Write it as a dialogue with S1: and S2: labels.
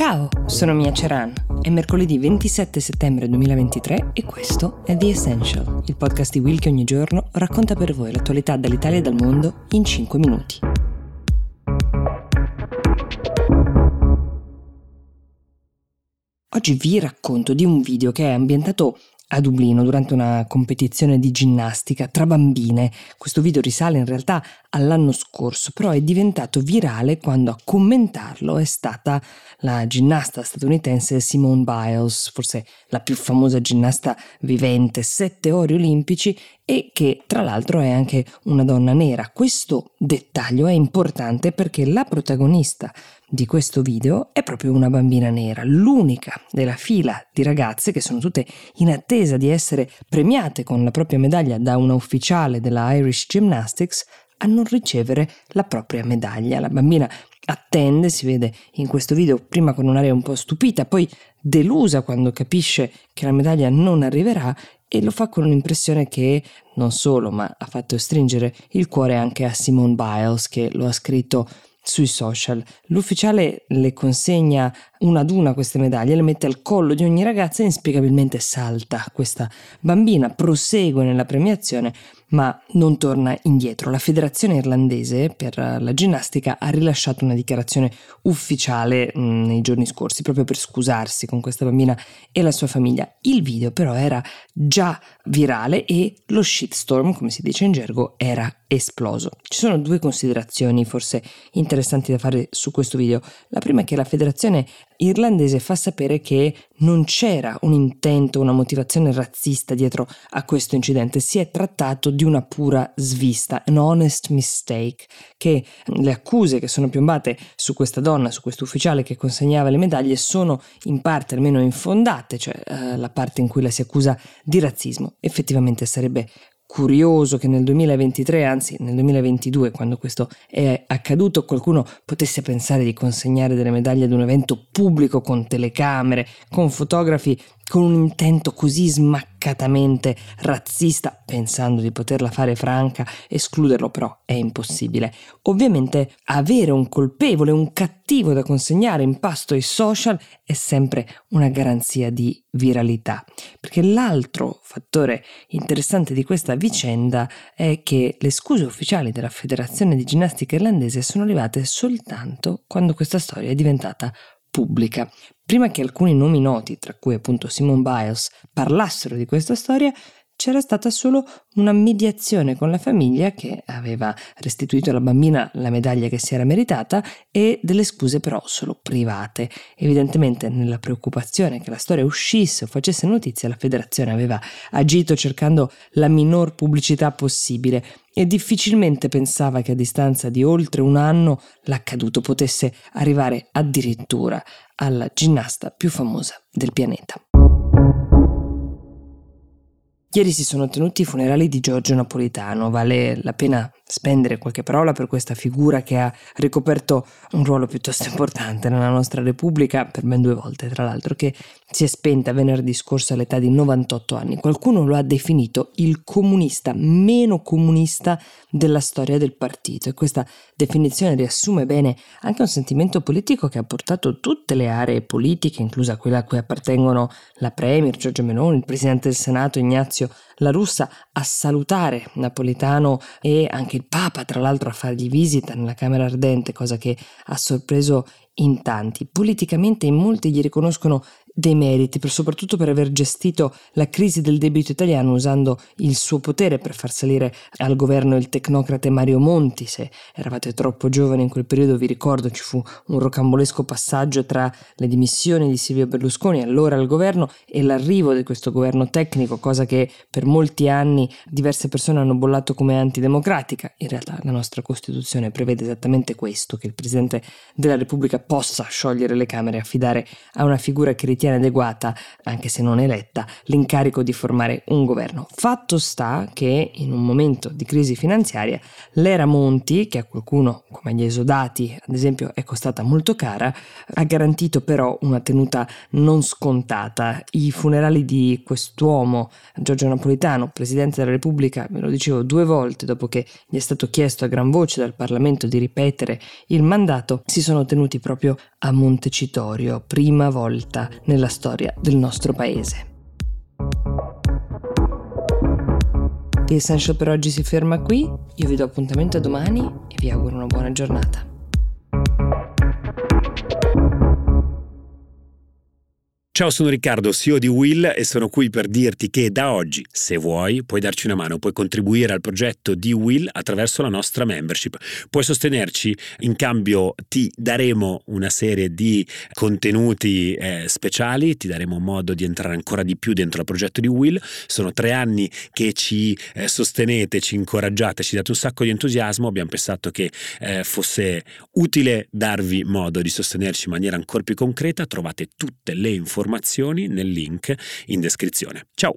S1: Ciao, sono Mia Ceran. È mercoledì 27 settembre 2023 e questo è The Essential, il podcast di Will che ogni giorno racconta per voi l'attualità dall'Italia e dal mondo in 5 minuti. Oggi vi racconto di un video che è ambientato a Dublino durante una competizione di ginnastica tra bambine. Questo video risale in realtà all'anno scorso, però è diventato virale quando a commentarlo è stata la ginnasta statunitense Simone Biles, forse la più famosa ginnasta vivente, sette ori olimpici e che tra l'altro è anche una donna nera. Questo dettaglio è importante perché la protagonista di questo video è proprio una bambina nera, l'unica della fila di ragazze che sono tutte in attesa di essere premiate con la propria medaglia da una ufficiale della Irish Gymnastics a non ricevere la propria medaglia. La bambina attende, si vede in questo video prima con un'aria un po' stupita, poi delusa quando capisce che la medaglia non arriverà e lo fa con un'impressione che non solo, ma ha fatto stringere il cuore anche a Simone Biles che lo ha scritto sui social. L'ufficiale le consegna una ad una queste medaglie, le mette al collo di ogni ragazza e inspiegabilmente salta. Questa bambina prosegue nella premiazione ma non torna indietro. La federazione irlandese per la ginnastica ha rilasciato una dichiarazione ufficiale mh, mm, nei giorni scorsi proprio per scusarsi con questa bambina e la sua famiglia. Il video però era già virale e lo shitstorm, come si dice in gergo, era esploso. Ci sono due considerazioni forse interessanti da fare su questo video. La prima è che la federazione irlandese fa sapere che non c'era un intento, una motivazione razzista dietro a questo incidente, si è trattato di una pura svista, an honest mistake, che le accuse che sono piombate su questa donna, su questo ufficiale che consegnava le medaglie sono in parte almeno infondate, cioè eh, la parte in cui la si accusa di razzismo. Effettivamente sarebbe curioso che nel 2023, anzi nel 2022, quando questo è accaduto, qualcuno potesse pensare di consegnare delle medaglie ad un evento pubblico con telecamere, con fotografi con un intento così smaccatamente razzista, pensando di poterla fare franca, escluderlo però è impossibile. Ovviamente avere un colpevole, un cattivo da consegnare in pasto ai social è sempre una garanzia di viralità, perché l'altro fattore interessante di questa vicenda è che le scuse ufficiali della Federazione di Ginnastica Irlandese sono arrivate soltanto quando questa storia è diventata pubblica. Prima che alcuni nomi noti, tra cui appunto Simone Biles, parlassero di questa storia, c'era stata solo una mediazione con la famiglia che aveva restituito alla bambina la medaglia che si era meritata e delle scuse però solo private. Evidentemente nella preoccupazione che la storia uscisse o facesse notizia la federazione aveva agito cercando la minor pubblicità possibile e difficilmente pensava che a distanza di oltre un anno l'accaduto potesse arrivare addirittura alla ginnasta più famosa del pianeta. Ieri si sono tenuti i funerali di Giorgio Napolitano, vale la pena spendere qualche parola per questa figura che ha ricoperto un ruolo piuttosto importante nella nostra Repubblica, per ben due volte tra l'altro, che si è spenta venerdì scorso all'età di 98 anni. Qualcuno lo ha definito il comunista meno comunista della storia del partito e questa definizione riassume bene anche un sentimento politico che ha portato tutte le aree politiche, inclusa quella a cui appartengono la Premier Giorgio Meloni, il Presidente del Senato Ignazio La Russa, a salutare Napolitano e anche il Papa, tra l'altro, a fargli visita nella Camera Ardente, cosa che ha sorpreso in tanti. Politicamente in molti gli riconoscono dei meriti, per, soprattutto per aver gestito la crisi del debito italiano usando il suo potere per far salire al governo il tecnocrate Mario Monti. Se eravate troppo giovani in quel periodo, vi ricordo ci fu un rocambolesco passaggio tra le dimissioni di Silvio Berlusconi, allora al governo, e l'arrivo di questo governo tecnico, cosa che per molti anni diverse persone hanno bollato come antidemocratica. In realtà la nostra Costituzione prevede esattamente questo, che il Presidente della Repubblica possa sciogliere le Camere e affidare a una figura che ritiene adeguata, anche se non eletta, l'incarico di formare un governo. Fatto sta che in un momento di crisi finanziaria l'era Monti, che a qualcuno come agli esodati ad esempio è costata molto cara, ha garantito però una tenuta non scontata. I funerali di quest'uomo, Giorgio Napolitano, Presidente della Repubblica, ve lo dicevo due volte dopo che gli è stato chiesto a gran voce dal Parlamento di ripetere il mandato, si sono tenuti proprio a Montecitorio, prima volta nella storia del nostro paese. L'Essential per oggi si ferma qui, io vi do appuntamento a domani e vi auguro una buona giornata.
S2: Ciao, sono Riccardo, CEO di Will e sono qui per dirti che da oggi, se vuoi, puoi darci una mano, puoi contribuire al progetto di Will attraverso la nostra membership. Puoi sostenerci, in cambio ti daremo una serie di contenuti eh, speciali, ti daremo modo di entrare ancora di più dentro il progetto di Will. Sono tre anni che ci eh, sostenete, ci incoraggiate, ci date un sacco di entusiasmo. Abbiamo pensato che eh, fosse utile darvi modo di sostenerci in maniera ancora più concreta. Trovate tutte le informazioni informazioni nel link in descrizione. Ciao!